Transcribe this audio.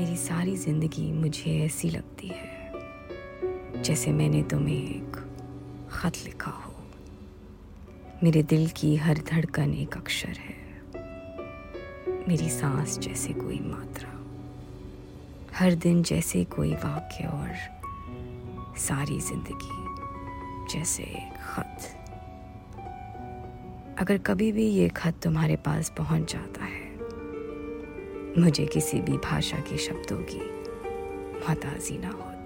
मेरी सारी ज़िंदगी मुझे ऐसी लगती है, जैसे मैंने तुम्हें एक ख़त लिखा हो। मेरे दिल की हर धड़कन एक अक्षर है। मेरी सांस जैसे कोई मात्रा। हर दिन जैसे कोई वाक्य और सारी ज़िंदगी जैसे एक ख़त। अगर कभी भी ये खत तुम्हारे पास पहुँच जाता है मुझे किसी भी भाषा के शब्दों की मोहताजी ना होती।